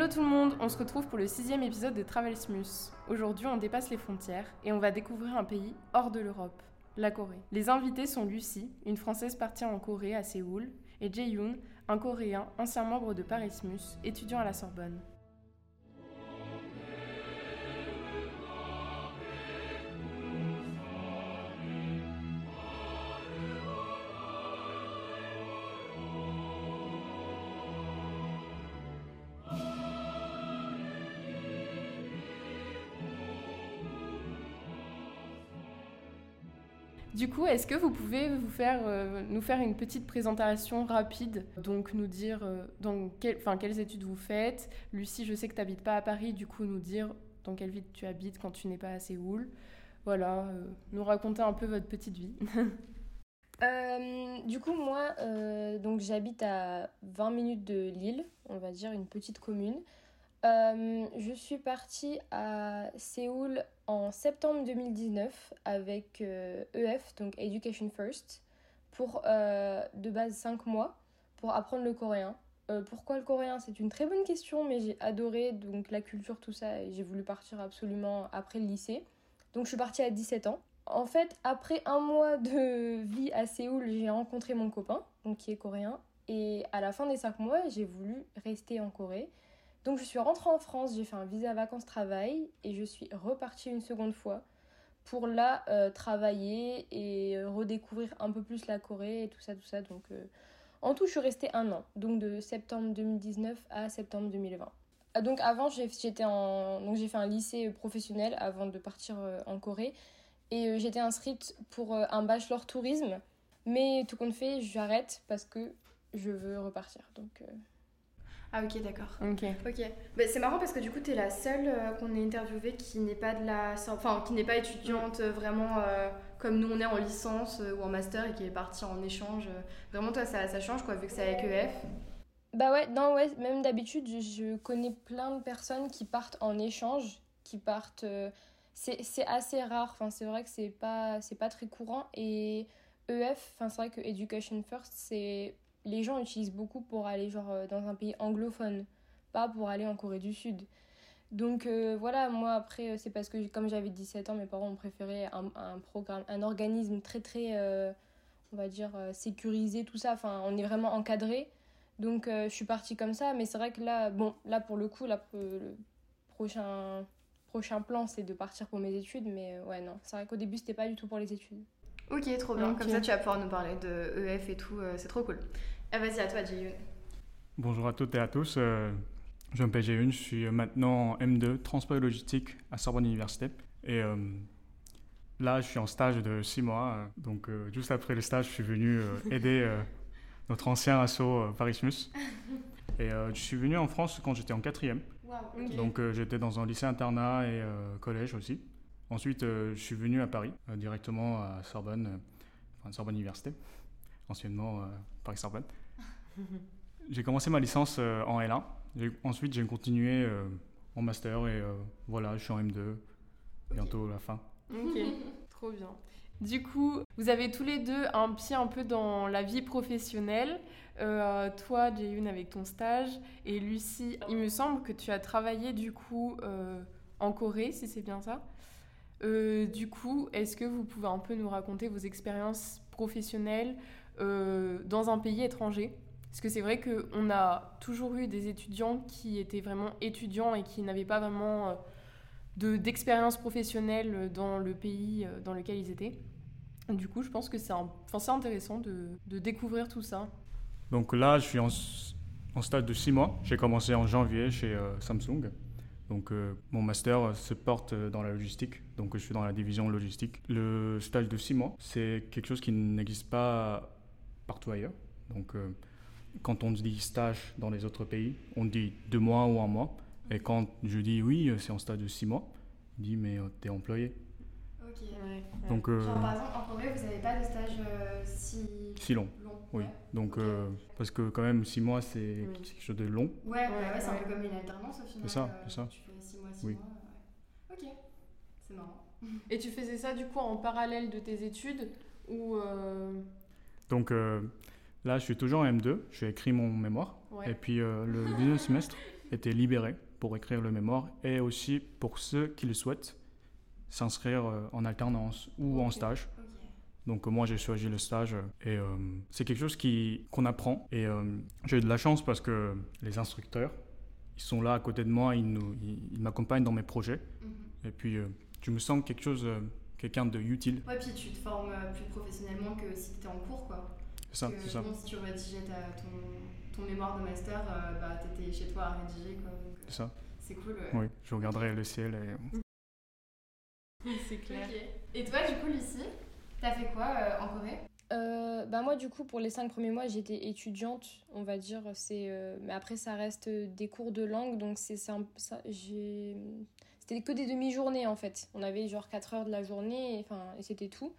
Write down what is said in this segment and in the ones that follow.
Hello tout le monde, on se retrouve pour le sixième épisode de Travelsmus. Aujourd'hui on dépasse les frontières et on va découvrir un pays hors de l'Europe, la Corée. Les invités sont Lucie, une Française partie en Corée à Séoul, et Jae-yoon, un Coréen, ancien membre de Parismus, étudiant à la Sorbonne. Du coup, est-ce que vous pouvez euh, nous faire une petite présentation rapide? Donc, nous dire euh, dans quelles études vous faites? Lucie, je sais que tu n'habites pas à Paris, du coup, nous dire dans quelle ville tu habites quand tu n'es pas à Séoul. Voilà, euh, nous raconter un peu votre petite vie. du coup, moi, donc j'habite à 20 minutes de Lille, on va dire une petite commune. Euh, je suis partie à Séoul en septembre 2019 avec EF, euh, e donc Education First, pour euh, de base 5 mois pour apprendre le coréen. pourquoi le coréen? C'est une très bonne question, mais j'ai adoré donc la culture, tout ça, et j'ai voulu partir absolument après le lycée. Donc je suis partie à 17 ans. En fait, après un mois de vie à Séoul, j'ai rencontré mon copain, donc qui est coréen, et à la fin des 5 mois, j'ai voulu rester en Corée. Donc je suis rentrée en France, j'ai fait un visa vacances-travail et je suis repartie une seconde fois pour là euh, travailler et euh, redécouvrir un peu plus la Corée et tout ça, tout ça. Donc euh, en tout, je suis restée un an, donc de septembre 2019 à septembre 2020. Ah, donc avant, j'étais en... donc j'ai fait un lycée professionnel avant de partir en Corée et j'étais inscrite pour un bachelor tourisme. Mais tout compte fait, j'arrête parce que je veux repartir. Donc ah ok d'accord. Ok. Ok. Bah, c'est marrant parce que du coup tu es la seule euh, qu'on ait interviewée qui n'est pas de la, enfin qui n'est pas étudiante euh, vraiment euh, comme nous on est en licence ou en master et qui est partie en échange. Vraiment toi ça, ça change quoi vu que c'est avec EF. Bah ouais, non ouais, même d'habitude je, connais plein de personnes qui partent en échange, qui partent. c'est assez rare. Enfin c'est vrai que c'est pas c'est pas très courant et EF, enfin c'est vrai que Education First c'est les gens utilisent beaucoup pour aller genre euh, dans un pays anglophone, pas pour aller en Corée du Sud. Donc euh, voilà, moi après, euh, c'est parce que comme j'avais 17 ans, mes parents ont préféré un, programme, un organisme très très, on va dire, sécurisé, tout ça. Enfin, on est vraiment encadré. Donc je suis partie comme ça, mais c'est vrai que là, bon, là pour le coup, le prochain, prochain plan, c'est de partir pour mes études. Mais ouais, non, c'est vrai qu'au début, c'était pas du tout pour les études. Ok, trop bien. Comme ça, tu vas pouvoir nous parler de EF et tout. Euh, c'est trop cool. Ah, vas-y, à toi, Jaeyoon. Bonjour à toutes et à tous. Euh, je m'appelle Jaeyoon. Je suis maintenant en M2, transport et logistique à Sorbonne Université. Et euh, là, je suis en stage de 6 mois. donc, juste après le stage, je suis venu aider notre ancien asso Parismus. Et je suis venu en France quand j'étais en quatrième. Donc, j'étais dans un lycée internat et collège aussi. Ensuite, euh, je suis venu à Paris, euh, directement à Sorbonne, euh, enfin Sorbonne Université, anciennement Paris-Sorbonne. j'ai commencé ma licence en L1. Ensuite, j'ai continué en master et voilà, je suis en M2, bientôt la fin. Ok, trop bien. Du coup, vous avez tous les deux un pied un peu dans la vie professionnelle. toi, Jaeyoon, avec ton stage, et Lucie, il me semble que tu as travaillé du coup en Corée, si c'est bien ça? Euh, du coup, est-ce que vous pouvez un peu nous raconter vos expériences professionnelles euh, dans un pays étranger? Parce que c'est vrai qu'on a toujours eu des étudiants qui étaient vraiment étudiants et qui n'avaient pas vraiment euh, d'expérience professionnelle dans le pays dans lequel ils étaient. Du coup, je pense que c'est intéressant de, découvrir tout ça. Donc là, je suis en, en stade de 6 mois. J'ai commencé en janvier chez Samsung. Donc euh, mon master se porte dans la logistique, donc je suis dans la division logistique. Le stage de six mois, c'est quelque chose qui n'existe pas partout ailleurs. Donc euh, quand on dit stage dans les autres pays, on dit deux mois ou un mois. Et quand je dis oui, c'est en stage de six mois, on dit mais euh, t'es employé. Ok. Donc, Genre, par exemple, en Corée, vous n'avez pas de stage si... si long. Oui. Donc, parce que quand même, six mois, c'est quelque chose de long. Ouais, ouais, ouais, c'est un peu comme une alternance au final. C'est ça, c'est ça. Tu fais six mois, six mois. Ok, c'est marrant. Et tu faisais ça du coup en parallèle de tes études ou euh, Donc là, je suis toujours en M2. J'ai écrit mon mémoire. Et puis le deuxième semestre, été libéré pour écrire le mémoire et aussi pour ceux qui le souhaitent s'inscrire euh, en alternance ou en stage. Donc moi j'ai choisi le stage et euh, c'est quelque chose qui qu'on apprend et euh, j'ai eu de la chance parce que les instructeurs ils sont là à côté de moi, ils nous ils, m'accompagnent dans mes projets Mhm. et puis tu me sens quelque chose quelqu'un de utile. Ouais, puis tu te formes plus professionnellement que si tu étais en cours, quoi. C'est ça, Parce que c'est ça. si tu rédigeais ta- ton, ton mémoire de master, euh, bah, t'étais chez toi à rédiger, quoi. Donc, euh, C'est ça. C'est cool, ouais. Oui, je regarderai le ciel et C'est clair. Et toi, du coup, Lucie, t'as fait quoi euh, en Corée? Euh, bah moi du coup pour les cinq premiers mois j'étais étudiante on va dire. C'est euh, mais après ça reste des cours de langue donc c'est ça, j'ai c'était que des demi-journées en fait. On avait genre 4 heures de la journée et, enfin et c'était tout.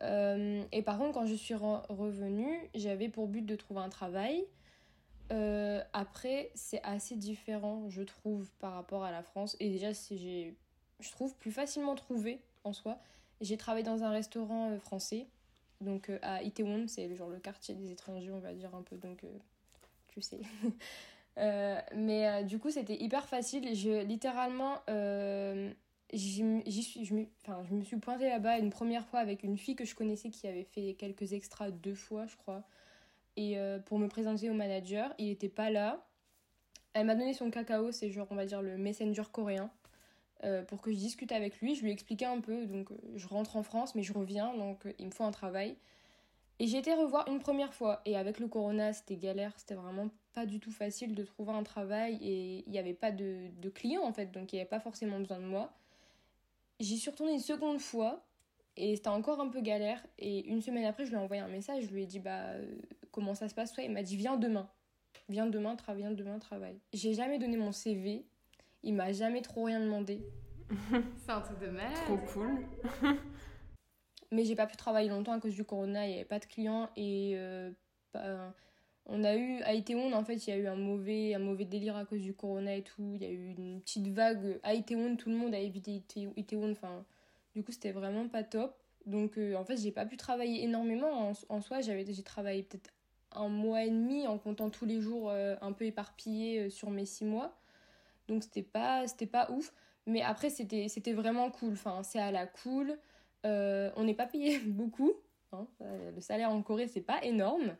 Et par contre quand je suis re- revenue j'avais pour but de trouver un travail. Après c'est assez différent je trouve par rapport à la France. Et déjà j'ai je trouve plus facilement trouvé en soi j'ai travaillé dans un restaurant euh, français donc euh, à Itaewon, c'est genre le quartier des étrangers, on va dire un peu, donc euh, tu sais. Mais du coup, c'était hyper facile. Je, littéralement, j'y suis, je, me, je me suis pointée là-bas une première fois avec une fille que je connaissais qui avait fait quelques extras deux fois, je crois. Et pour me présenter au manager, il n'était pas là. Elle m'a donné son cacao, c'est genre, on va dire, le messenger coréen. Euh, pour que je discute avec lui, je lui ai expliqué un peu, donc euh, je rentre en France, mais je reviens, donc euh, il me faut un travail. Et j'ai été revoir une première fois. Et avec le corona, c'était galère. C'était vraiment pas du tout facile de trouver un travail. Et il n'y avait pas de, clients, en fait. Donc il n'y avait pas forcément besoin de moi. J'y suis retournée une seconde fois. Et c'était encore un peu galère. Et une semaine après, je lui ai envoyé un message. Je lui ai dit, bah, comment ça se passe toi? Il m'a dit, viens demain. Viens demain, tra viens demain, travaille. J'ai jamais donné mon CV. Il m'a jamais trop rien demandé. C'est un truc de malade. Trop cool. Mais j'ai pas pu travailler longtemps à cause du corona, il n'y avait pas de clients et euh, pas- on a eu à Itaewon en fait il y a eu un mauvais un mauvais délire à cause du corona et tout, il y a eu une petite vague à Itaewon, tout le monde a évité Ite- Itaewon, enfin du coup c'était vraiment pas top. Donc euh, en fait j'ai pas pu travailler énormément en, en soi, j'avais j'ai travaillé peut-être un mois et demi en comptant tous les jours euh, un peu éparpillés euh, sur mes six mois. Donc c'était pas c'était pas ouf, mais après c'était c'était vraiment cool, enfin c'est à la cool. Euh, on n'est pas payé beaucoup. hein. Euh, Le salaire en Corée, c'est pas énorme.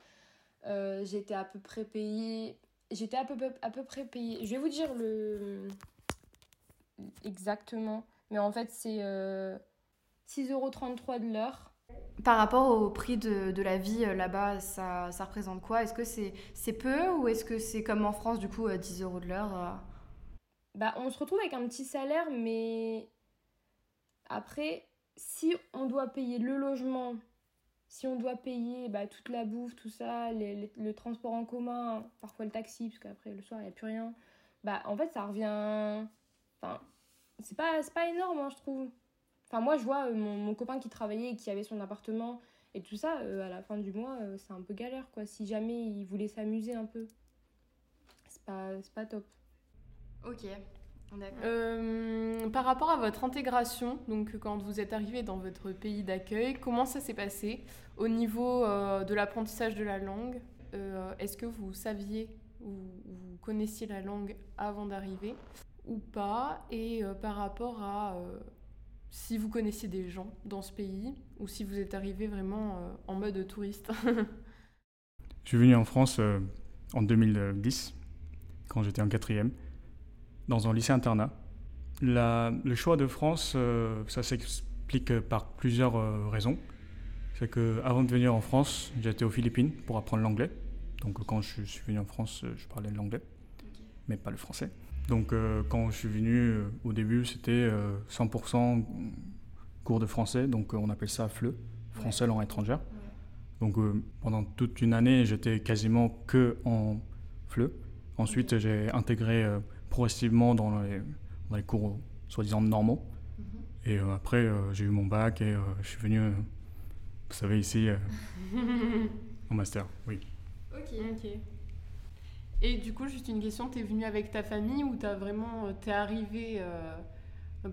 Euh, j'étais à peu près payée. J'étais à peu, à peu près payée. Je vais vous dire le. Exactement. Mais en fait, c'est euh, 6,33€ de l'heure. Par rapport au prix de, de la vie là-bas, ça, ça représente quoi? Est-ce que c'est c'est peu ou est-ce que c'est comme en France, du coup, euh, 10 euros de l'heure Bah, on se retrouve avec un petit salaire, mais après, si on doit payer le logement, si on doit payer bah, toute la bouffe, tout ça, le transport en commun, parfois le taxi, parce qu'après le soir, il n'y a plus rien, bah en fait, ça revient. Enfin, c'est pas, pas énorme, hein, je trouve. Enfin, moi, je vois euh, mon, copain qui travaillait qui avait son appartement et tout ça, euh, à la fin du mois, euh, c'est un peu galère, quoi. Si jamais il voulait s'amuser un peu, c'est pas, pas top. Ok, d'accord. Euh, par rapport à votre intégration, donc quand vous êtes arrivé dans votre pays d'accueil, comment ça s'est passé au niveau euh, de l'apprentissage de la langue? Euh, Est-ce que vous saviez ou vous connaissiez la langue avant d'arriver ou pas? Et euh, par rapport à euh, si vous connaissiez des gens dans ce pays ou si vous êtes arrivé vraiment euh, en mode touriste? Je suis venu en France euh, en 2010, quand j'étais en quatrième, dans un lycée internat. La- le choix de France, euh, ça s'explique par plusieurs euh, raisons. C'est que avant de venir en France, j'étais aux Philippines pour apprendre l'anglais. Donc quand je suis venu en France, euh, je parlais l'anglais, mais pas le français. Donc euh, quand je suis venu, au début, c'était euh, 100% cours de français, donc on appelle ça FLE, français langue étrangère. Donc pendant toute une année, j'étais quasiment que en FLE. Ensuite, j'ai intégré progressivement dans les, dans les cours euh, soi-disant normaux. Mhm. Et euh, après, euh, j'ai eu mon bac et je suis venu, vous savez, ici, en master. Oui. Ok. Ok. Et du coup, juste une question, t'es venu avec ta famille ou t'as vraiment, t'es arrivé, euh,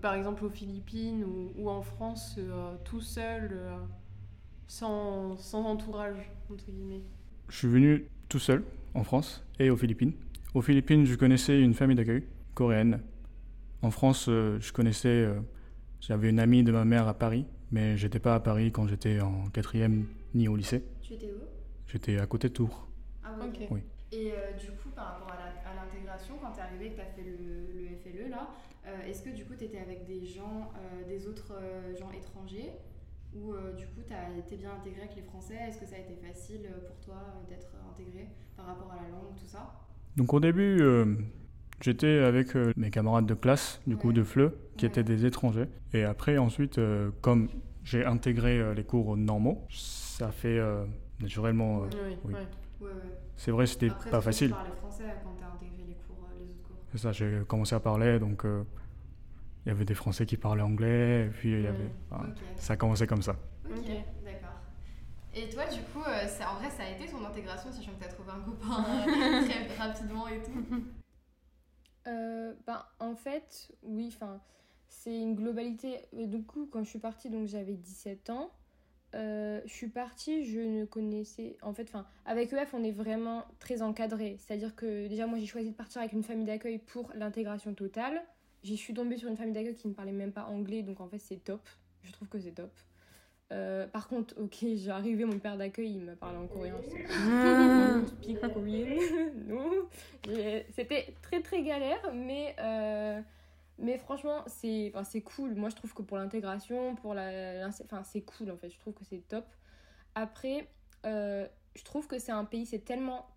par exemple aux Philippines ou, ou en France, euh, tout seul, euh, sans, sans entourage, entre guillemets? Je suis venu tout seul en France et aux Philippines. Aux Philippines, je connaissais une famille d'accueil coréenne. En France, euh, je connaissais. euh, J'avais une amie de ma mère à Paris, mais j'étais pas à Paris quand j'étais en quatrième ni au lycée. Tu étais où? J'étais à côté de Tours. Ah Ok. Oui. Et euh, du coup, par rapport à l'intégration, quand tu es arrivé et que tu as fait le, le FLE, là, euh, est-ce que du coup tu étais avec des gens, euh, des autres euh, gens étrangers? Ou euh, du coup tu as été bien intégré avec les Français? Est-ce que ça a été facile pour toi euh, d'être intégré par rapport à la langue, tout ça? Donc au début, euh, j'étais avec euh, mes camarades de classe, du coup de FLE, qui étaient des étrangers. Et après, ensuite, euh, comme j'ai intégré les cours normaux, ça fait naturellement. Oui, Oui. ouais. C'est vrai, c'était Après, pas facile. Tu français quand tu as intégré les, cours, les autres cours. C'est ça, j'ai commencé à parler, donc euh, il y avait des Français qui parlaient anglais, et puis il y avait. Ouais. enfin, Ok. Ça a commencé comme ça. Ok, Ok. d'accord. Et toi, du coup, euh, ça- en vrai, ça a été ton intégration, sachant que tu as trouvé un copain euh, très rapidement et tout Euh, ben, en fait, oui, enfin, c'est une globalité. Du coup, quand je suis partie, donc j'avais 17 ans. Euh, je suis partie, je ne connaissais. En fait, enfin, avec EF, on est vraiment très encadré. C'est-à-dire que déjà, moi, j'ai choisi de partir avec une famille d'accueil pour l'intégration totale. J'y suis tombée sur une famille d'accueil qui ne parlait même pas anglais, donc en fait, c'est top. Je trouve que c'est top. Euh, par contre, ok, j'ai arrivé, mon père d'accueil, il me parlait en coréen. Korean. non. C'était très très galère, mais, euh, mais franchement, c'est enfin, c'est cool. Moi, je trouve que pour l'intégration, pour la. Enfin, c'est cool en fait. Je trouve que c'est top. Après, euh, je trouve que c'est un pays, c'est tellement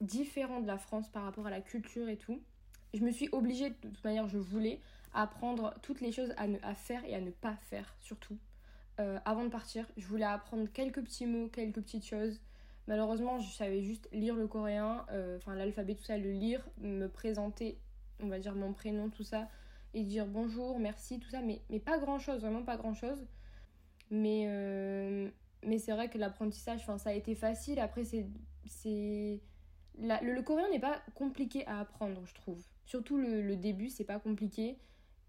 différent de la France par rapport à la culture et tout. Je me suis obligée, de toute manière, je voulais apprendre toutes les choses à, ne- à faire et à ne pas faire, surtout. Euh, avant de partir, je voulais apprendre quelques petits mots, quelques petites choses. Malheureusement, je savais juste lire le coréen, euh, enfin l'alphabet, tout ça, le lire, me présenter, on va dire mon prénom, tout ça, et dire bonjour, merci, tout ça, mais, mais pas grand chose, vraiment pas grand chose. Mais, euh, mais c'est vrai que l'apprentissage, ça a été facile. Après, c'est. le coréen n'est pas compliqué à apprendre, je trouve. Surtout le, le début, c'est pas compliqué.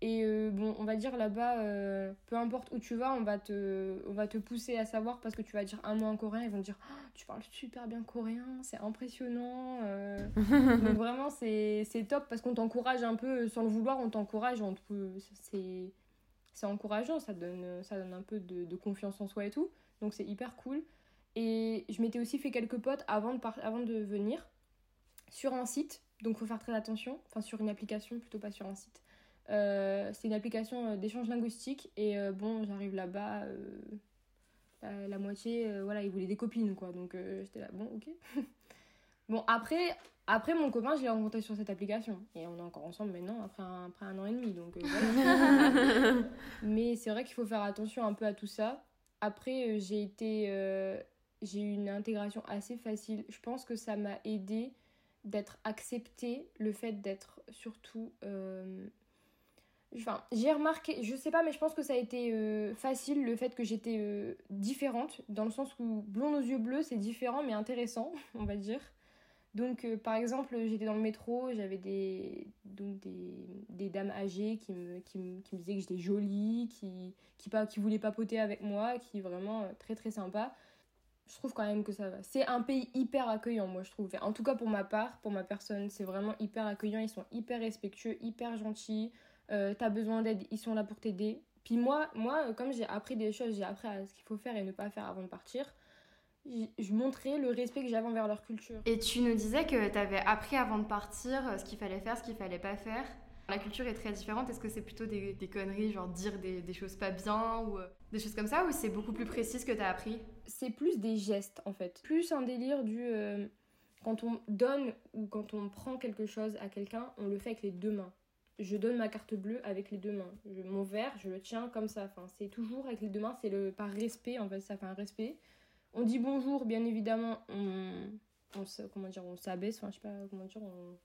Et euh, bon, on va dire là-bas, euh, peu importe où tu vas, on va, te, on va te pousser à savoir parce que tu vas dire un mot en coréen, ils vont te dire Ah, Tu parles super bien coréen, c'est impressionnant. euh. Donc vraiment, c'est top parce qu'on t'encourage un peu, sans le vouloir, on t'encourage. on te- C'est c'est encourageant, ça donne, ça donne un peu de, de confiance en soi et tout. Donc c'est hyper cool. Et je m'étais aussi fait quelques potes avant de, par- avant de venir sur un site, donc faut faire très attention, enfin sur une application plutôt pas sur un site. Euh, c'est une application euh, d'échange linguistique et euh, bon j'arrive là-bas la, la moitié euh, voilà ils voulaient des copines quoi. Donc euh, j'étais là bon ok. Bon après après mon copain je l'ai rencontré sur cette application. Et on est encore ensemble maintenant après un, après un an et demi donc euh, voilà. Mais c'est vrai qu'il faut faire attention un peu à tout ça. Après j'ai été j'ai eu une intégration assez facile. Je pense que ça m'a aidé d'être acceptée le fait d'être surtout Enfin, j'ai remarqué, je sais pas, mais je pense que ça a été euh, facile le fait que j'étais euh, différente, dans le sens où blond aux yeux bleus, c'est différent mais intéressant, on va dire. Donc, euh, par exemple, j'étais dans le métro, j'avais des, donc des, des dames âgées qui me, qui, me, qui me disaient que j'étais jolie, qui, qui, pas, qui voulaient papoter avec moi, qui vraiment très très sympa. Je trouve quand même que ça va. C'est un pays hyper accueillant, moi, je trouve. En tout cas, pour ma part, pour ma personne, c'est vraiment hyper accueillant. Ils sont hyper respectueux, hyper gentils. Euh, t'as besoin d'aide, ils sont là pour t'aider. Puis moi, moi, euh, comme j'ai appris des choses, j'ai appris à ce qu'il faut faire et ne pas faire avant de partir, je montrais le respect que j'avais envers leur culture. Et tu nous disais que tu avais appris avant de partir euh, ce qu'il fallait faire, ce qu'il fallait pas faire. La culture est très différente. Est-ce que c'est plutôt des, des conneries, genre dire des, des choses pas bien ou des choses comme ça, ou c'est beaucoup plus précis ce que tu as appris? C'est plus des gestes en fait. Plus un délire du. euh, quand on donne ou quand on prend quelque chose à quelqu'un, on le fait avec les deux mains. Je donne ma carte bleue avec les deux mains. Mon verre, je le tiens comme ça. Enfin, c'est toujours avec les deux mains. C'est le par respect en fait. Ça fait un respect. On dit bonjour, bien évidemment. On, on comment dire, on s'abaisse. Enfin, je sais pas comment dire. On,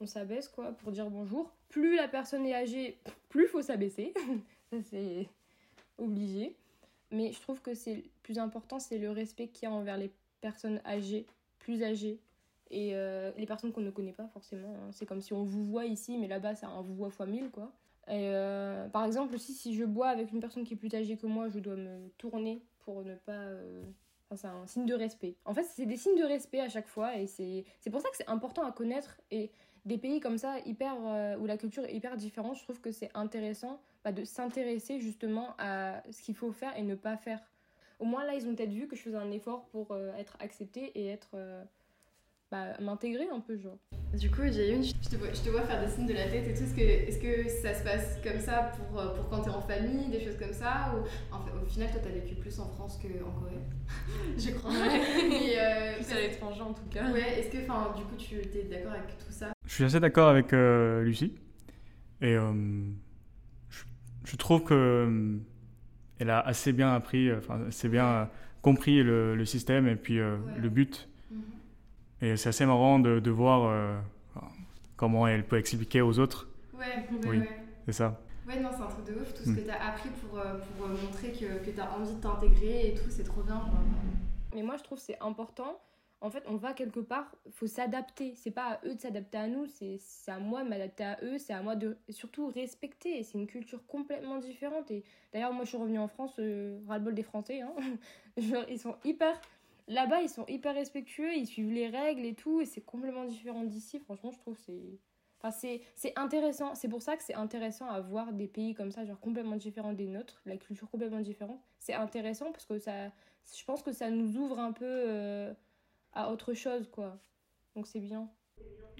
on s'abaisse quoi pour dire bonjour. Plus la personne est âgée, plus faut s'abaisser. ça c'est obligé. Mais je trouve que c'est plus important, c'est le respect qu'il y a envers les personnes âgées, plus âgées, et euh, les personnes qu'on ne connaît pas forcément. hein. C'est comme si on vous voit ici, mais là-bas, c'est un vous voit fois mille, quoi. Et euh, par exemple, aussi, si je bois avec une personne qui est plus âgée que moi, je dois me tourner pour ne pas, euh, c'est un signe de respect. En fait, c'est des signes de respect à chaque fois et c'est pour ça que c'est important à connaître. Et des pays comme ça, hyper, où la culture est hyper différente, je trouve que c'est intéressant bah, de s'intéresser justement à ce qu'il faut faire et ne pas faire. Au moins là, ils ont peut-être vu que je faisais un effort pour être acceptée et être bah, m'intégrer un peu, genre. Du coup, j'ai une, je te, vois, je te vois faire des signes de la tête et tout. Est-ce que, est que ça se passe comme ça pour, euh, pour quand t'es en famille, des choses comme ça Ou en fait, au final, toi, t'as vécu plus en France qu'en Corée? Je crois. Et, euh, plus à l'étranger en tout cas. Ouais, est-ce que, enfin, du coup, tu es d'accord avec tout ça? Je suis assez d'accord avec euh, Lucie. Et je, je, trouve que elle a assez bien appris, enfin, assez bien compris le, le, système et puis le but et c'est assez marrant de, de voir euh, comment elle peut expliquer aux autres. Ouais, ouais oui, c'est ça. Ouais, non, c'est un truc de ouf, tout ce mm. que tu as appris pour, euh, pour euh, montrer que, que tu as envie de t'intégrer et tout, c'est trop bien. Mais moi, je trouve c'est important. En fait, on va quelque part, faut s'adapter. C'est pas à eux de s'adapter à nous, c'est à moi de m'adapter à eux, c'est à moi de surtout respecter. C'est une culture complètement différente. Et d'ailleurs, moi, je suis revenue en France, euh, ras-le-bol des Français. Hein. ils sont hyper Là-bas, ils sont hyper respectueux, ils suivent les règles et tout, et c'est complètement différent d'ici. Franchement, je trouve c'est. Enfin, c'est intéressant. C'est pour ça que c'est intéressant à voir des pays comme ça, genre complètement différents des nôtres, la culture complètement différente. C'est intéressant parce que ça. Je pense que ça nous ouvre un peu euh, à autre chose, quoi. Donc c'est bien.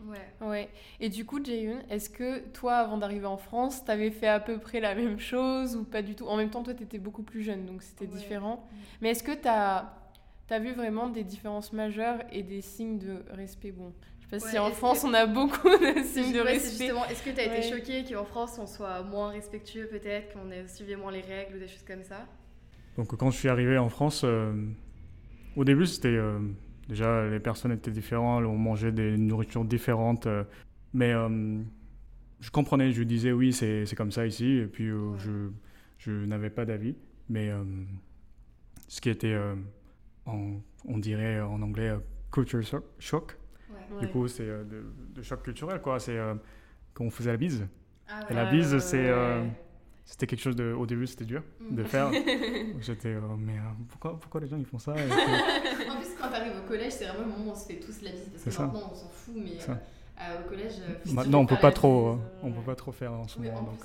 Ouais. ouais. Et du coup, Jaehyun, est-ce que toi, avant d'arriver en France, t'avais fait à peu près la même chose ou pas du tout? En même temps, toi, t'étais beaucoup plus jeune, donc c'était différent. Mais est-ce que t'as tu as vu vraiment des différences majeures et des signes de respect Bon, je sais pas si en France on a beaucoup de signes de respect. Est-ce que tu as été choqué qu'en France on soit moins respectueux peut-être, qu'on ait suivi moins les règles ou des choses comme ça? Donc quand je suis arrivé en France, euh, au début c'était euh, déjà les personnes étaient différentes, on mangeait des nourritures différentes, euh, mais je comprenais, je disais oui c'est comme ça ici et puis je, je n'avais pas d'avis, mais ce qui était on dirait en anglais euh, culture shock. Du coup, c'est euh, de, choc culturel, quoi. C'est euh, quand on faisait la bise. Ah Et la bise, c'est c'était quelque chose de au début c'était dur mm. de faire. J'étais mais pourquoi pourquoi les gens ils font ça? En plus quand t'arrives au collège c'est vraiment le moment où on se fait tous la bise. Parce que maintenant on s'en fout mais au collège maintenant on peut pas trop on peut pas trop faire en ce moment donc,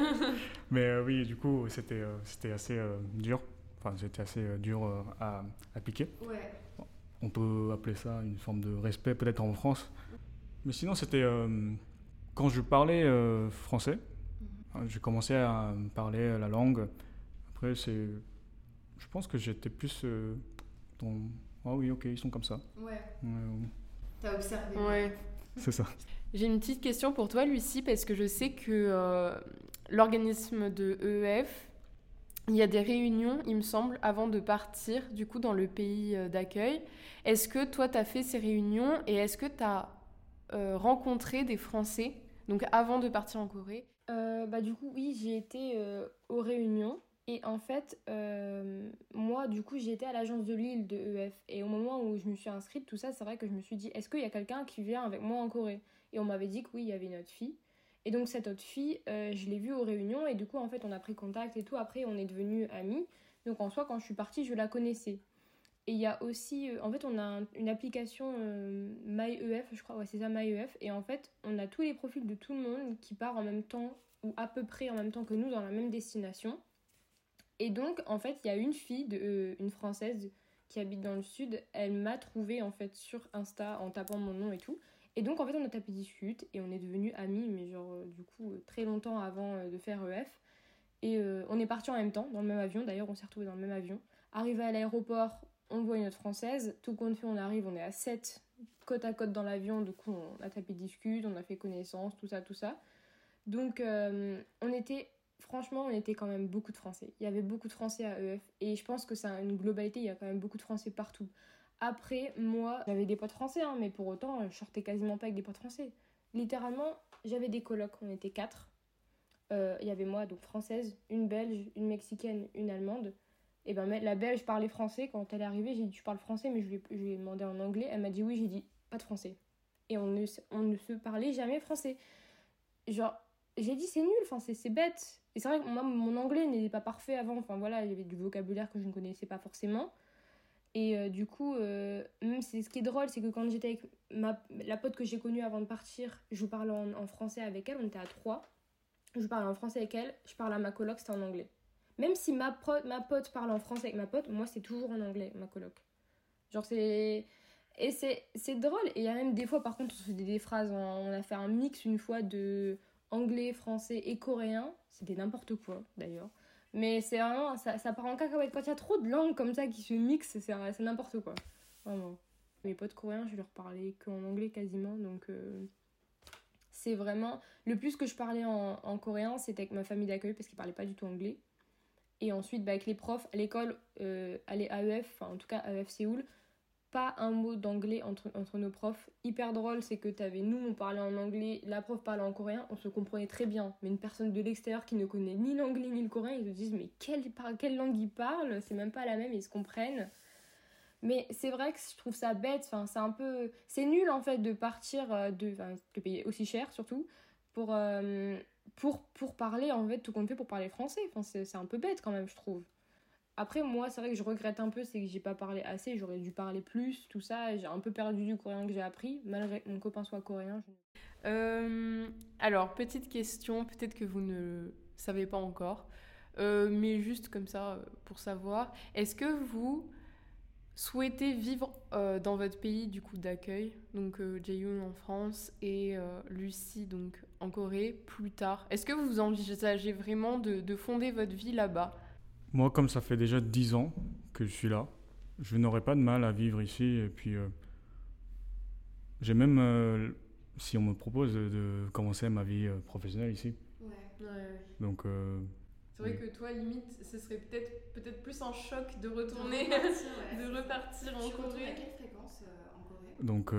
mais oui du coup c'était c'était assez dur Enfin, c'était assez euh, dur euh, à appliquer. Ouais. On peut appeler ça une forme de respect peut-être en France. Mais sinon, c'était euh, quand je parlais français, mhm. hein, j'ai commencé à parler la langue. Après, c'est, je pense que j'étais plus dans ah oui, ok, ils sont comme ça. Ouais. ouais T'as observé. Ouais. C'est ça. J'ai une petite question pour toi, Lucie, parce que je sais que l'organisme de EEF il y a des réunions, il me semble, avant de partir, du coup, dans le pays euh, d'accueil. Est-ce que toi, tu as fait ces réunions et est-ce que tu as euh, rencontré des Français, donc avant de partir en Corée? Euh, bah, Du coup, oui, j'ai été aux réunions. Et en fait, moi, du coup, j'étais à l'agence de Lille de EF. Et au moment où je me suis inscrite, tout ça, c'est vrai que je me suis dit, est-ce qu'il y a quelqu'un qui vient avec moi en Corée? Et on m'avait dit que oui, il y avait notre fille. Et donc cette autre fille, euh, je l'ai vue aux réunions et du coup en fait on a pris contact et tout. Après on est devenus amis. Donc en soi quand je suis partie je la connaissais. Et il y a aussi, euh, en fait on a une application euh, MyEF, je crois, ouais c'est ça MyEF. Et en fait on a tous les profils de tout le monde qui part en même temps ou à peu près en même temps que nous dans la même destination. Et donc en fait il y a une fille, une française qui habite dans le sud, elle m'a trouvé en fait sur Insta en tapant mon nom et tout. Et donc, en fait, on a tapé discute et on est devenus amis, mais genre, euh, du coup, euh, très longtemps avant euh, de faire EF. Et on est partis en même temps, dans le même avion. D'ailleurs, on s'est retrouvés dans le même avion. Arrivé à l'aéroport, on voit une autre française. Tout compte fait, on arrive, on est à 7 côte à côte dans l'avion. Du coup, on a tapé discute, on a fait connaissance, tout ça, tout ça. Donc, on était, franchement, on était quand même beaucoup de Français. Il y avait beaucoup de Français à EF. Et je pense que c'est une globalité, il y a quand même beaucoup de Français partout. Après, moi, j'avais des potes français, hein, mais pour autant, je sortais quasiment pas avec des potes français. Littéralement, j'avais des colocs, on était quatre. Euh, il y avait moi, donc française, une belge, une mexicaine, une allemande. Et ben la belge parlait français. Quand elle est arrivée, j'ai dit Tu parles français, mais je lui, ai demandé en anglais. Elle m'a dit Oui, j'ai dit Pas de français. Et on ne, on ne se parlait jamais français. Genre, j'ai dit C'est nul, c'est bête. Et c'est vrai que moi, mon anglais n'était pas parfait avant. Enfin voilà, il y avait du vocabulaire que je ne connaissais pas forcément. Et euh, du coup, euh, c'est ce qui est drôle, c'est que quand j'étais avec ma, la pote que j'ai connue avant de partir, je parlais en, en, français avec elle, on était à trois. Je parlais en français avec elle, je parlais à ma coloc, c'était en anglais. Même si ma, ma pote parle en français avec ma pote, moi c'est toujours en anglais, ma coloc. Genre c'est. Et c'est drôle. Et il y a même des fois, par contre, on se des, des phrases. On a fait un mix une fois de anglais, français et coréen. C'était n'importe quoi d'ailleurs. Mais c'est vraiment, ça, ça part en cacahuète. Quand il y a trop de langues comme ça qui se mixent, c'est n'importe quoi. Vraiment. Mes potes coréens, je leur parlais qu'en anglais quasiment. Donc, euh, c'est vraiment. Le plus que je parlais en, en coréen, c'était avec ma famille d'accueil parce qu'ils parlaient pas du tout anglais. Et ensuite, bah, avec les profs, à l'école, euh, à l'AEF, enfin en tout cas AEF Séoul, pas un mot d'anglais entre, entre nos profs. Hyper drôle, c'est que t'avais nous, on parlait en anglais, la prof parlait en coréen, on se comprenait très bien. Mais une personne de l'extérieur qui ne connaît ni l'anglais ni le coréen, ils se disent mais quelle, quelle langue ils parlent? C'est même pas la même, ils se comprennent. Mais c'est vrai que je trouve ça bête, enfin, c'est un peu... C'est nul en fait de partir, euh, de, enfin, de payer aussi cher surtout, pour, euh, pour, pour parler en fait, tout compte fait pour parler français. Enfin, c'est un peu bête quand même, je trouve. Après, moi, c'est vrai que je regrette un peu, c'est que j'ai pas parlé assez, j'aurais dû parler plus, tout ça. J'ai un peu perdu du coréen que j'ai appris, malgré que mon copain soit coréen. Euh, alors, petite question, peut-être que vous ne savez pas encore, euh, mais juste comme ça, pour savoir, est-ce que vous souhaitez vivre euh, dans votre pays du coup d'accueil, donc euh, en France et euh, Lucie donc en Corée plus tard Est-ce que vous envisagez vraiment de fonder votre vie là-bas? Moi, comme ça fait déjà 10 ans que je suis là, je n'aurais pas de mal à vivre ici. Et puis, euh, j'ai même, euh, si on me propose de commencer ma vie euh, professionnelle ici. Ouais. ouais. Donc. c'est vrai oui. que toi, limite, ce serait peut-être peut-être plus un choc de retourner, de repartir, ouais. de repartir en Corée. À quelle fréquence en Corée? Donc,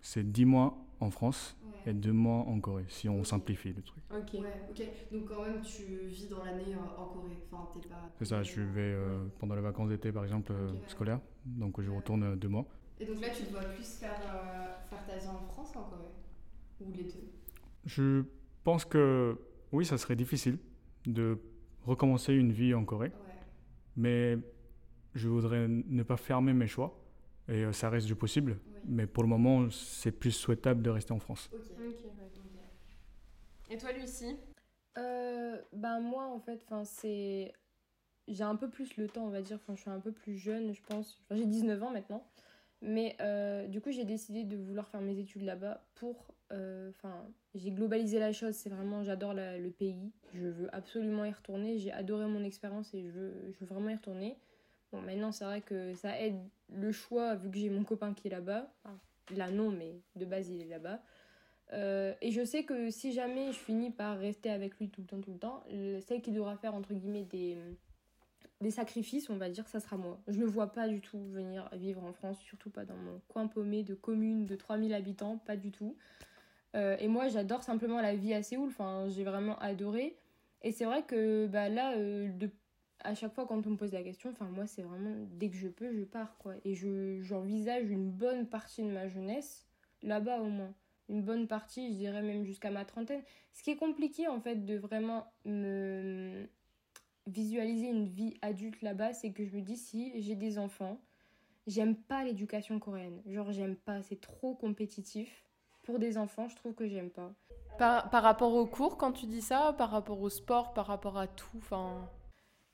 c'est 10 mois en France et deux mois en Corée, si on simplifie le truc. Ok. Ouais, ok. Donc quand même, tu vis dans l'année en Corée. Enfin, t'es pas. C'est ça. Je vais euh, pendant les vacances d'été, par exemple, okay, ouais. scolaires. Donc je retourne euh, deux mois. Et donc là, tu te vois plus faire, euh, faire ta vie en France en Corée? Ou les deux? Je pense que oui, ça serait difficile de recommencer une vie en Corée. Ouais. Mais je voudrais ne pas fermer mes choix. Et euh, ça reste du possible. Oui. Mais pour le moment, c'est plus souhaitable de rester en France. Ok. Ok, ouais. Et toi, Lucie? Euh, Ben moi, en fait, c'est... J'ai un peu plus le temps, on va dire. Enfin, je suis un peu plus jeune, je pense. Enfin, j'ai 19 ans maintenant. Mais euh, du coup, j'ai décidé de vouloir faire mes études là-bas pour... Enfin, euh, j'ai globalisé la chose. C'est vraiment... J'adore le pays. Je veux absolument y retourner. J'ai adoré mon expérience et je veux, je veux vraiment y retourner. Bon, maintenant, c'est vrai que ça aide le choix, vu que j'ai mon copain qui est là-bas. Enfin, là, non, mais de base, il est là-bas. Euh, et je sais que si jamais je finis par rester avec lui tout le temps, tout le temps, celle qui devra faire, entre guillemets, des, sacrifices, on va dire, ça sera moi. Je ne vois pas du tout venir vivre en France, surtout pas dans mon coin paumé de commune de 3000 habitants, pas du tout. Euh, et moi, j'adore simplement la vie à Séoul, enfin, j'ai vraiment adoré. Et c'est vrai que bah, là, euh, à chaque fois quand on me pose la question, enfin moi c'est vraiment dès que je peux, je pars quoi. Et je j'envisage une bonne partie de ma jeunesse là-bas au moins. Une bonne partie, je dirais même jusqu'à ma trentaine. Ce qui est compliqué en fait de vraiment me visualiser une vie adulte là-bas, c'est que je me dis si j'ai des enfants, j'aime pas l'éducation coréenne. Genre j'aime pas, c'est trop compétitif. Pour des enfants, je trouve que j'aime pas. Par, par rapport aux cours, quand tu dis ça, par rapport au sport, par rapport à tout, enfin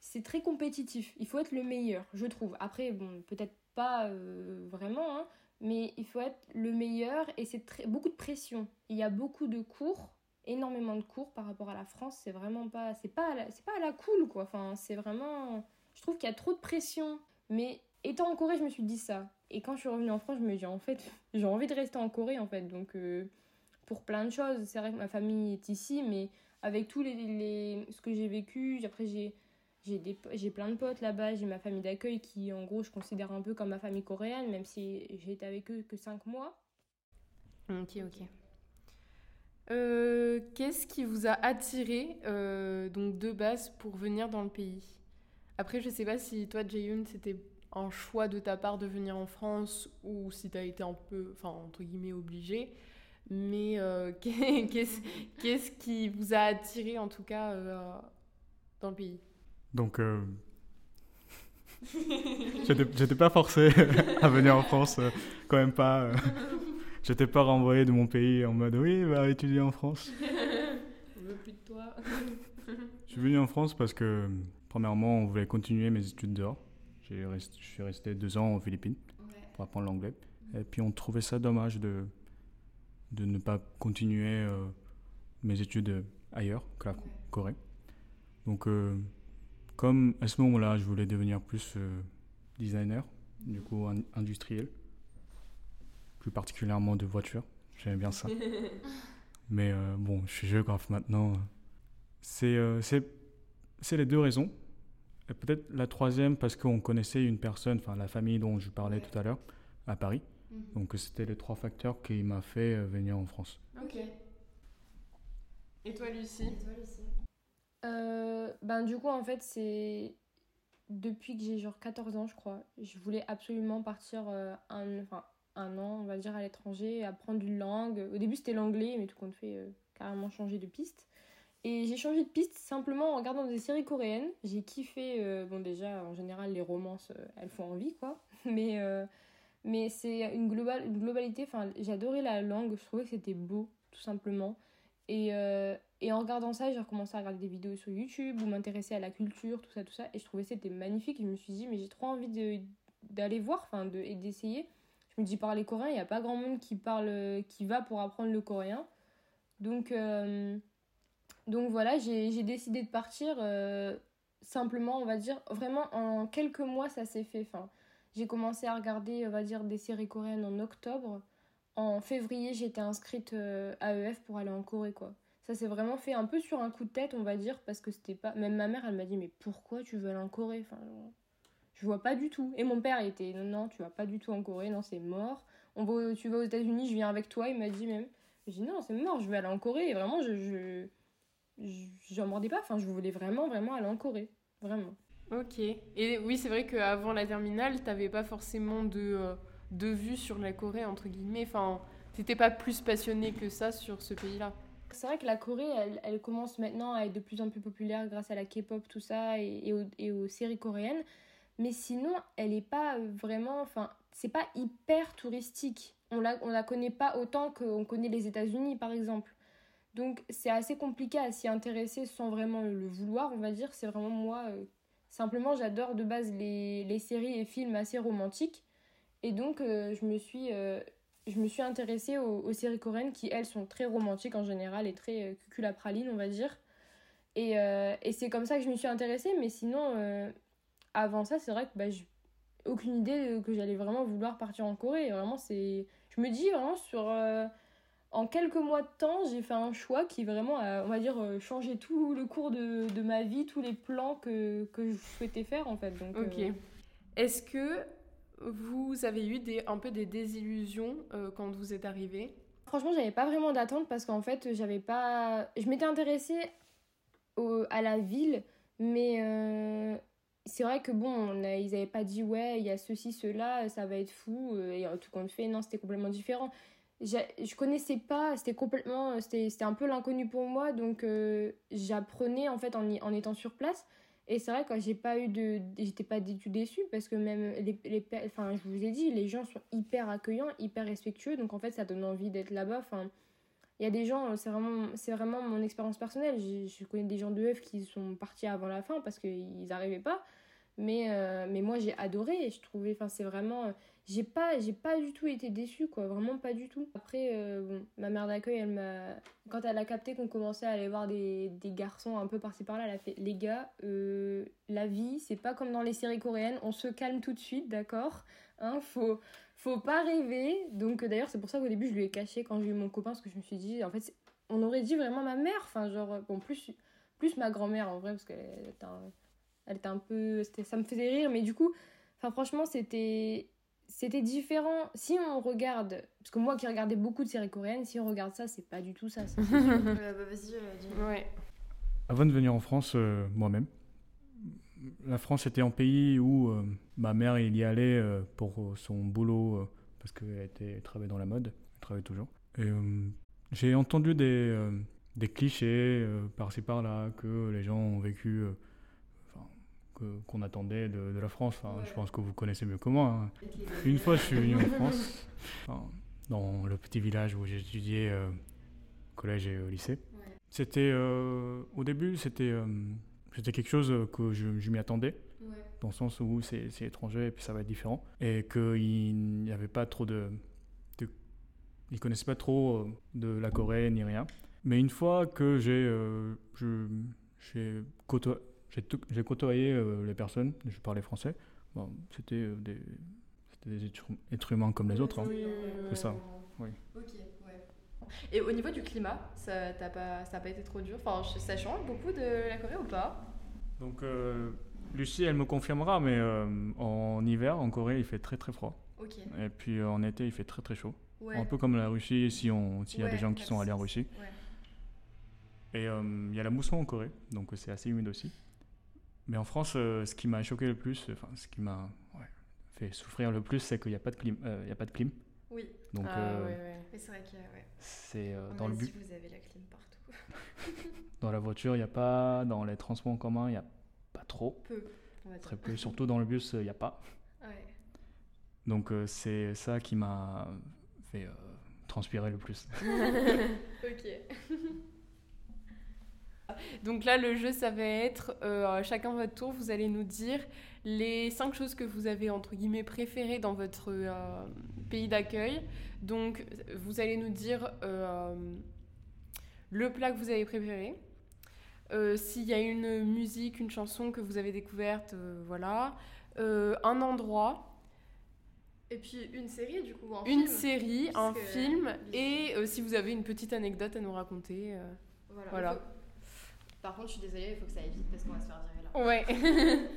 c'est très compétitif. Il faut être le meilleur, je trouve. Après, bon, peut-être pas euh, vraiment, hein, mais il faut être le meilleur et c'est beaucoup de pression. Il y a beaucoup de cours, énormément de cours par rapport à la France. C'est vraiment pas, c'est pas, c'est pas à la cool quoi. Enfin, c'est vraiment, je trouve qu'il y a trop de pression. Mais étant en Corée, je me suis dit ça. Et quand je suis revenue en France, je me dis en fait, j'ai envie de rester en Corée en fait. Donc euh, pour plein de choses, c'est vrai que ma famille est ici, mais avec tous les, les ce que j'ai vécu, après j'ai j'ai plein de potes là-bas, j'ai ma famille d'accueil qui, en gros, je considère un peu comme ma famille coréenne, même si j'ai été avec eux que 5 mois. Ok, ok. Euh, Qu'est-ce qui vous a attiré euh, donc de base pour venir dans le pays? Après, je sais pas si toi, Jaehyun, c'était un choix de ta part de venir en France ou si tu as été un peu, enfin, entre guillemets, obligé. Mais euh, qu'est-ce qu qui vous a attiré en tout cas euh, dans le pays? Donc, euh, J'étais pas forcé à venir en France, euh, quand même pas. euh. J'étais pas renvoyé de mon pays en mode oui, va étudier en France. On veut plus de toi. Je suis venu en France parce que, premièrement, on voulait continuer mes études dehors. Rest- Je suis resté deux ans aux Philippines pour apprendre l'anglais. Et puis on trouvait ça dommage de, de ne pas continuer euh, mes études ailleurs que la Co- Corée. Donc, comme à ce moment-là, je voulais devenir plus euh, designer, du coup in- industriel, plus particulièrement de voitures. J'aimais bien ça. Mais euh, bon, je suis géographe maintenant. C'est euh, c'est les deux raisons. Et peut-être la troisième parce qu'on connaissait une personne, enfin la famille dont je parlais tout à l'heure, à Paris. Donc c'était les trois facteurs qui m'a fait venir en France. Ok. Et toi, Lucie? Euh, ben du coup en fait c'est depuis que j'ai genre 14 ans je crois je voulais absolument partir euh, un, enfin, un an on va dire à l'étranger apprendre une langue. Au début c'était l'anglais mais tout compte fait euh, carrément changer de piste. Et j'ai changé de piste simplement en regardant des séries coréennes. J'ai kiffé bon déjà en général les romances elles font envie quoi. Mais mais c'est une, une globalité enfin j'adorais la langue je trouvais que c'était beau tout simplement et, euh, et en regardant ça, j'ai recommencé à regarder des vidéos sur YouTube ou m'intéresser à la culture, tout ça, tout ça. Et je trouvais que c'était magnifique. Et je me suis dit, mais j'ai trop envie d'aller voir enfin de, et d'essayer. Je me dis, parler coréen, il n'y a pas grand monde qui parle, qui va pour apprendre le coréen. Donc, euh, donc voilà, j'ai décidé de partir euh, simplement, on va dire, vraiment en quelques mois, ça s'est fait. J'ai commencé à regarder, on va dire, des séries coréennes en octobre. En février, j'étais inscrite euh, à EF pour aller en Corée, quoi. Ça s'est vraiment fait un peu sur un coup de tête, on va dire, parce que c'était pas. Même ma mère, elle m'a dit, mais pourquoi tu veux aller en Corée? Enfin, Je vois pas du tout. Et mon père il était, non, non, tu vas pas du tout en Corée, non, c'est mort. On va, tu vas aux États-Unis, je viens avec toi, il m'a dit même. J'ai dit, non, c'est mort, je vais aller en Corée. Et vraiment, je. je je- j'en mordais pas, enfin, je voulais vraiment, vraiment aller en Corée. Vraiment. Ok. Et oui, c'est vrai qu'avant la terminale, t'avais pas forcément de, euh, de vue sur la Corée, entre guillemets. Enfin, t'étais pas plus passionné que ça sur ce pays-là. C'est vrai que la Corée, elle, elle commence maintenant à être de plus en plus populaire grâce à la K-pop, tout ça, et, aux séries coréennes. Mais sinon, elle est pas vraiment. Enfin, c'est pas hyper touristique. On la, on la connaît pas autant qu'on connaît les États-Unis, par exemple. Donc, c'est assez compliqué à s'y intéresser sans vraiment le vouloir, on va dire. C'est vraiment moi. euh, simplement, j'adore de base les, les séries et films assez romantiques. Et donc, euh, je me suis. euh, je me suis intéressée aux, aux séries coréennes qui, elles, sont très romantiques en général et très euh, cuculapraline, on va dire. Et, et c'est comme ça que je me suis intéressée, mais sinon, avant ça, c'est vrai que bah, j'ai aucune idée que j'allais vraiment vouloir partir en Corée. Et Vraiment, c'est. Je me dis vraiment sur. en quelques mois de temps, j'ai fait un choix qui vraiment a, on va dire, changé tout le cours de, de ma vie, tous les plans que, que je souhaitais faire, en fait. Donc, Ok. euh, Est-ce que vous avez eu un peu des désillusions euh, quand vous êtes arrivé Franchement, j'avais pas vraiment d'attente parce qu'en fait, j'avais pas. Je m'étais intéressée à la ville, mais euh, c'est vrai que bon, ils avaient pas dit ouais, il y a ceci, cela, ça va être fou, euh, et en tout compte fait, non, c'était complètement différent. Je connaissais pas, c'était complètement. C'était un peu l'inconnu pour moi, donc j'apprenais en fait en étant sur place. Et c'est vrai que j'ai pas eu de. J'étais pas du tout déçue parce que même les, les. Enfin, je vous ai dit, les gens sont hyper accueillants, hyper respectueux. Donc en fait, ça donne envie d'être là-bas. Enfin, il y a des gens, c'est vraiment, vraiment mon expérience personnelle. Je connais des gens de œuvre qui sont partis avant la fin parce qu'ils n'arrivaient pas. Mais, euh, mais moi, j'ai adoré et je trouvais. Enfin, c'est vraiment. J'ai pas, j'ai pas du tout été déçue, quoi. Vraiment pas du tout. Après, euh, bon, ma mère d'accueil, elle m'a. Quand elle a capté qu'on commençait à aller voir des, des garçons un peu par-ci par-là, elle a fait Les gars, euh, la vie, c'est pas comme dans les séries coréennes, on se calme tout de suite, d'accord? Hein, faut, faut pas rêver. Donc, euh, d'ailleurs, c'est pour ça qu'au début, je lui ai caché quand j'ai eu mon copain, parce que je me suis dit, en fait, on aurait dit vraiment ma mère, enfin, genre, bon, plus, plus ma grand-mère en vrai, parce qu'elle était un, elle était un peu. Ça me faisait rire, mais du coup, enfin, franchement, c'était. C'était différent. Si on regarde, parce que moi qui regardais beaucoup de séries coréennes, si on regarde ça, c'est pas du tout ça. Euh, bah, vas-y, euh. Ouais. Avant de venir en France, euh, moi-même, la France était un pays où euh, ma mère il y allait euh, pour son boulot euh, parce qu'elle était elle travaillait dans la mode, elle travaille toujours. Et euh, j'ai entendu des, euh, des clichés euh, par-ci par-là que les gens ont vécu, euh, qu'on attendait de, la France. Je pense que vous connaissez mieux que moi. Hein. Une fois, je suis venu en France, dans le petit village où j'ai étudié euh, collège et au lycée. C'était euh, au début, c'était c'était quelque chose que je, je m'y attendais, dans le sens où c'est étranger et puis ça va être différent, et qu'il n'y avait pas trop de, de ils connaissaient pas trop de la Corée ni rien. Mais une fois que j'ai j'ai côtoyé j'ai côtoyé euh, les personnes, je parlais français. Bon, c'était euh, des, des êtres humains comme les autres. Hein. C'est ça. Oui. Ok, ouais. Et au niveau du climat, ça n'a pas, ça pas été trop dur? Enfin, Ça change beaucoup de la Corée ou pas? Donc, euh, Lucie, elle me confirmera, mais en hiver, en Corée, il fait très très froid. Ok. Et puis en été, il fait très très chaud. Un peu comme la Russie, si s'il y a des gens qui sont allés en Russie. Et il y a la mousson en Corée, donc c'est assez humide aussi. Mais en France, euh, ce qui m'a choqué le plus, enfin, ce qui m'a fait souffrir le plus, c'est qu'il n'y a pas de clim. Euh, il y a pas de clim. Oui. Donc, ah, euh, ouais, ouais. c'est vrai a. Ouais. C'est dans le but. vous avez la clim partout. dans la voiture, il n'y a pas. Dans les transports en commun, il n'y a pas trop. Peu. Très peu. Surtout dans le bus, il n'y a pas. Ouais. Donc c'est ça qui m'a fait transpirer le plus. ok. Donc là, le jeu, ça va être euh, chacun votre tour, vous allez nous dire les cinq choses que vous avez entre guillemets préférées dans votre euh, pays d'accueil. Donc vous allez nous dire euh, le plat que vous avez préféré, s'il y a une musique, une chanson que vous avez découverte, voilà, un endroit. Et puis une série du coup, un Une série, un film, et si vous avez une petite anecdote à nous raconter. voilà. Par contre, je suis désolée, il faut que ça aille vite parce qu'on va se faire virer là. Ouais.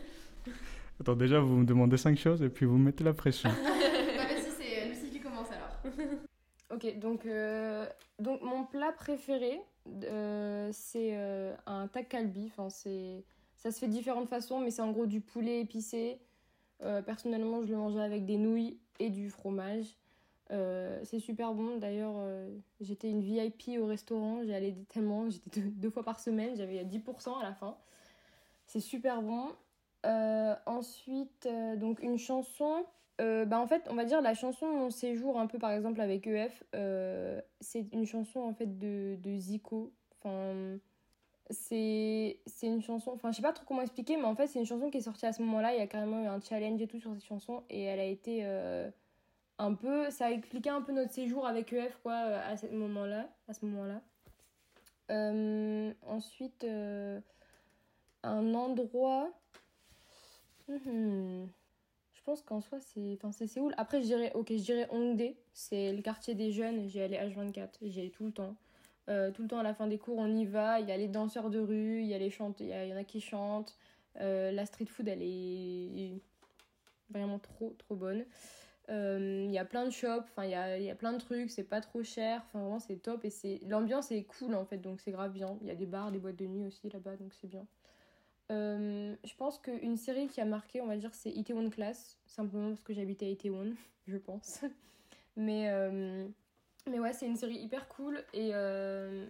Attends, déjà, vous me demandez cinq choses et puis vous mettez la pression. bah, vas-y, c'est Lucie qui commence alors. ok, donc, euh, donc mon plat préféré, euh, c'est euh, un takalbi. Enfin, c'est... Ça se fait de différentes façons, mais c'est en gros du poulet épicé. personnellement, je le mangeais avec des nouilles et du fromage. Euh, c'est super bon. D'ailleurs, euh, j'étais une VIP au restaurant. J'y allais tellement. J'étais deux, fois par semaine. J'avais 10% à la fin. C'est super bon. Euh, ensuite, donc une chanson. bah en fait, on va dire la chanson Mon séjour, un peu par exemple avec EF, c'est une chanson en fait de, de Zico. Enfin, c'est une chanson. Enfin, je sais pas trop comment expliquer, mais en fait, c'est une chanson qui est sortie à ce moment-là. Il y a carrément eu un challenge et tout sur cette chanson. Et elle a été un peu, ça a expliqué un peu notre séjour avec EF quoi à ce moment-là, à ce moment-là. Euh, ensuite, euh, un endroit. Hmm, je pense qu'en soi c'est, enfin Séoul. Après je dirais, ok, je dirais Hongdae, c'est le quartier des jeunes. J'y allais H24, j'y allais tout le temps. Euh, tout le temps à la fin des cours on y va. Il y a les danseurs de rue, il y a les chanteurs, il y, en a qui chantent. la street food elle est vraiment trop trop bonne. Euh, il y a plein de shops, enfin il y a, y a, plein de trucs, c'est pas trop cher, enfin vraiment c'est top et c'est l'ambiance est cool en fait donc c'est grave bien. Il y a des bars, des boîtes de nuit aussi là-bas donc c'est bien. Euh, je pense qu'une série qui a marqué, on va dire, c'est Itaewon Class, simplement parce que j'habite à Itaewon, je pense. Mais, euh, mais ouais, c'est une série hyper cool et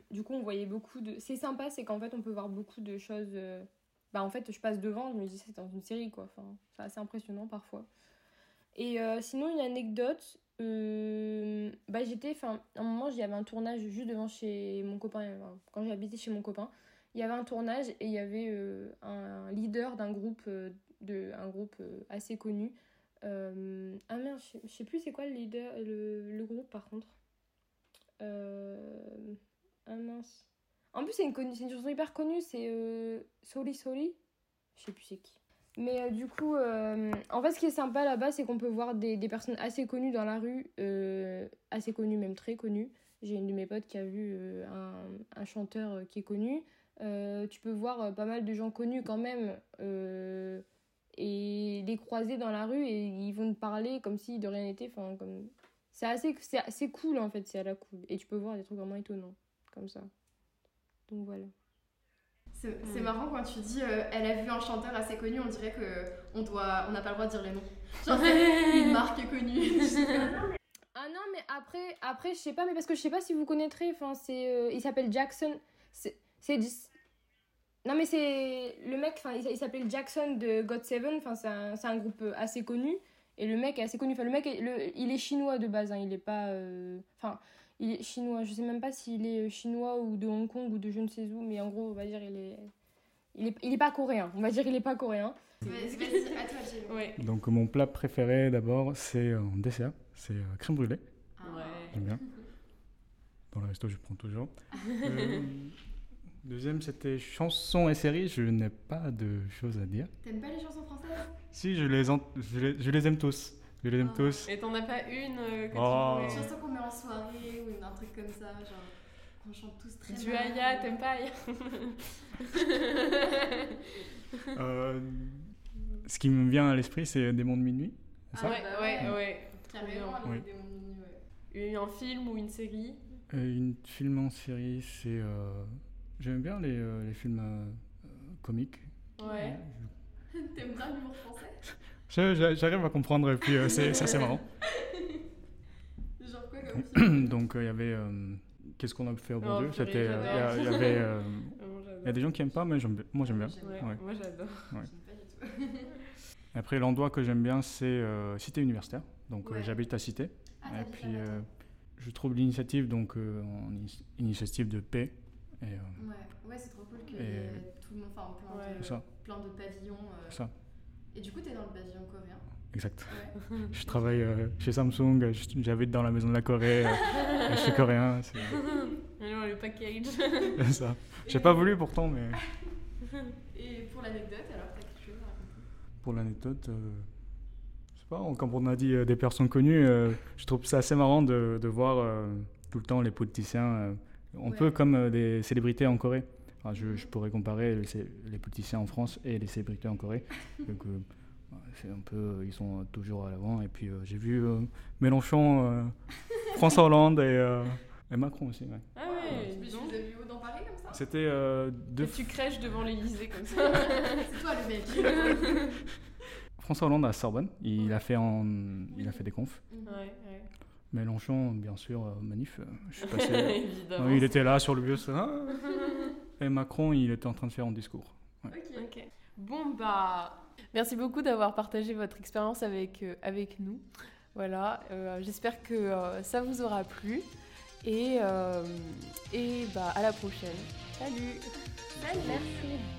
du coup on voyait beaucoup de. C'est sympa, c'est qu'en fait on peut voir beaucoup de choses. Bah en fait je passe devant, je me dis c'est dans une série quoi, enfin c'est assez impressionnant parfois. Et euh, sinon, une anecdote, euh, bah j'étais, enfin, un moment, il y avait un tournage juste devant chez mon copain, quand j'habitais chez mon copain, il y avait un tournage et il y avait euh, un leader d'un groupe, de, un groupe assez connu. ah merde, je sais plus c'est quoi le leader, le, le groupe par contre. ah mince. En plus, c'est une, une chanson hyper connue, c'est Sorry Sorry. Je sais plus c'est qui. Mais euh, du coup, euh, en fait, ce qui est sympa là-bas, c'est qu'on peut voir des, des, personnes assez connues dans la rue, euh, assez connues, même très connues. J'ai une de mes potes qui a vu un, un, chanteur qui est connu. tu peux voir pas mal de gens connus quand même et les croiser dans la rue et ils vont te parler comme si de rien n'était. Enfin, comme... C'est assez, assez cool en fait, c'est à la cool. Et tu peux voir des trucs vraiment étonnants comme ça. Donc voilà. C'est marrant quand tu dis euh, elle a vu un chanteur assez connu, on dirait que on doit on n'a pas le droit de dire les noms. Genre une marque connue. ah non mais après après je sais pas mais parce que je sais pas si vous connaîtrez enfin c'est euh, il s'appelle Jackson c'est Non, mais c'est. Le mec, enfin, il, s'appelle Jackson de God Seven. Enfin, c'est un, c'est un groupe euh, assez connu. Et le mec est assez connu. Enfin, le mec, est- le- il est chinois de base. hein, il est pas. euh, Enfin, il est chinois. Je sais même pas s'il est euh, chinois ou de Hong Kong ou de je ne sais où. Mais en gros, on va dire, il est. Il est, il est pas coréen. On va dire, il est pas coréen. Vas-y, vas-y, à toi, Jérémy. Ouais. Donc mon plat préféré d'abord, c'est en dessert, c'est euh, crème brûlée. Ah. Ouais. J'aime bien. Dans le resto, je prends toujours. Euh, deuxième, c'était chansons et séries. Je n'ai pas de choses à dire. T'aimes pas les chansons françaises? Si, je les, ent- je les, je les aime tous. Je les aime Ah. tous. Et t'en as pas une euh, que Oh. Une tu chanson qu'on met en soirée ou un truc comme ça, genre qu'on chante tous très pourrais... Du mal. Aya, t'aimes pas Aya Euh, ce qui me vient à l'esprit, c'est Démons de minuit. Ça Ah Ouais, bah ouais, ouais. ouais. Carrément, Oui. démons de minuit, ouais. Un film ou une série Euh, Une film en série, c'est. euh, J'aime bien les, euh, les films comiques. Ouais. T'aimes bien l'humour français? J'arrive à comprendre et puis euh, c'est c'est assez marrant. Genre quoi comme Donc euh, il y avait. euh, Qu'est-ce qu'on a fait au bon Oh, Dieu? C'était. euh, Il y avait. euh. Il y a des gens qui aiment pas, mais moi j'aime bien. Ouais, Ouais. moi j'adore. Ouais. Pas du tout. Après, l'endroit que j'aime bien, c'est euh, Cité universitaire. Donc euh, j'habite à Cité. Ah, et puis euh, je trouve l'initiative donc euh, en initiative de paix. Et euh. Ouais, c'est trop cool ait tout le monde, enfin plein, de, plein de pavillons. euh. ça, Et du coup, t'es dans le pavillon coréen exact. Ouais. Je travaille euh, chez Samsung, j'habite dans la maison de la Corée, euh, je suis coréen, non, le package. c'est ça. J'ai pas voulu pourtant, mais Et pour l'anecdote, alors t'as quelque chose à raconter? Pour l'anecdote, euh, je sais pas, comme on a dit euh, des personnes connues, euh, je trouve ça assez marrant de, de voir euh, tout le temps les politiciens, euh, un Ouais. peu comme euh, des célébrités en Corée. Enfin, je, je pourrais comparer les, politiciens en France et les célébrités en Corée. Donc, euh, c'est un peu, ils sont toujours à l'avant. Et puis euh, j'ai vu euh, Mélenchon, euh, François Hollande et, euh, et Macron aussi. ouais. Ah ouais, Mais dis je vous ai vu où dans Paris comme ça C'était euh, deux Et tu crèches devant l'Elysée comme ça. C'est toi le mec François Hollande à Sorbonne. Il a fait en, il a fait des confs. Ouais, ouais. Mélenchon, bien sûr, manif. je suis passé. Évidemment. Oui, il était là sur le bus. ah. Et Macron, il était en train de faire un discours. Ok. Ok. Bon bah, merci beaucoup d'avoir partagé votre expérience avec euh, avec nous. Voilà, euh, j'espère que euh, ça vous aura plu et euh, et bah à la prochaine. Salut. Merci.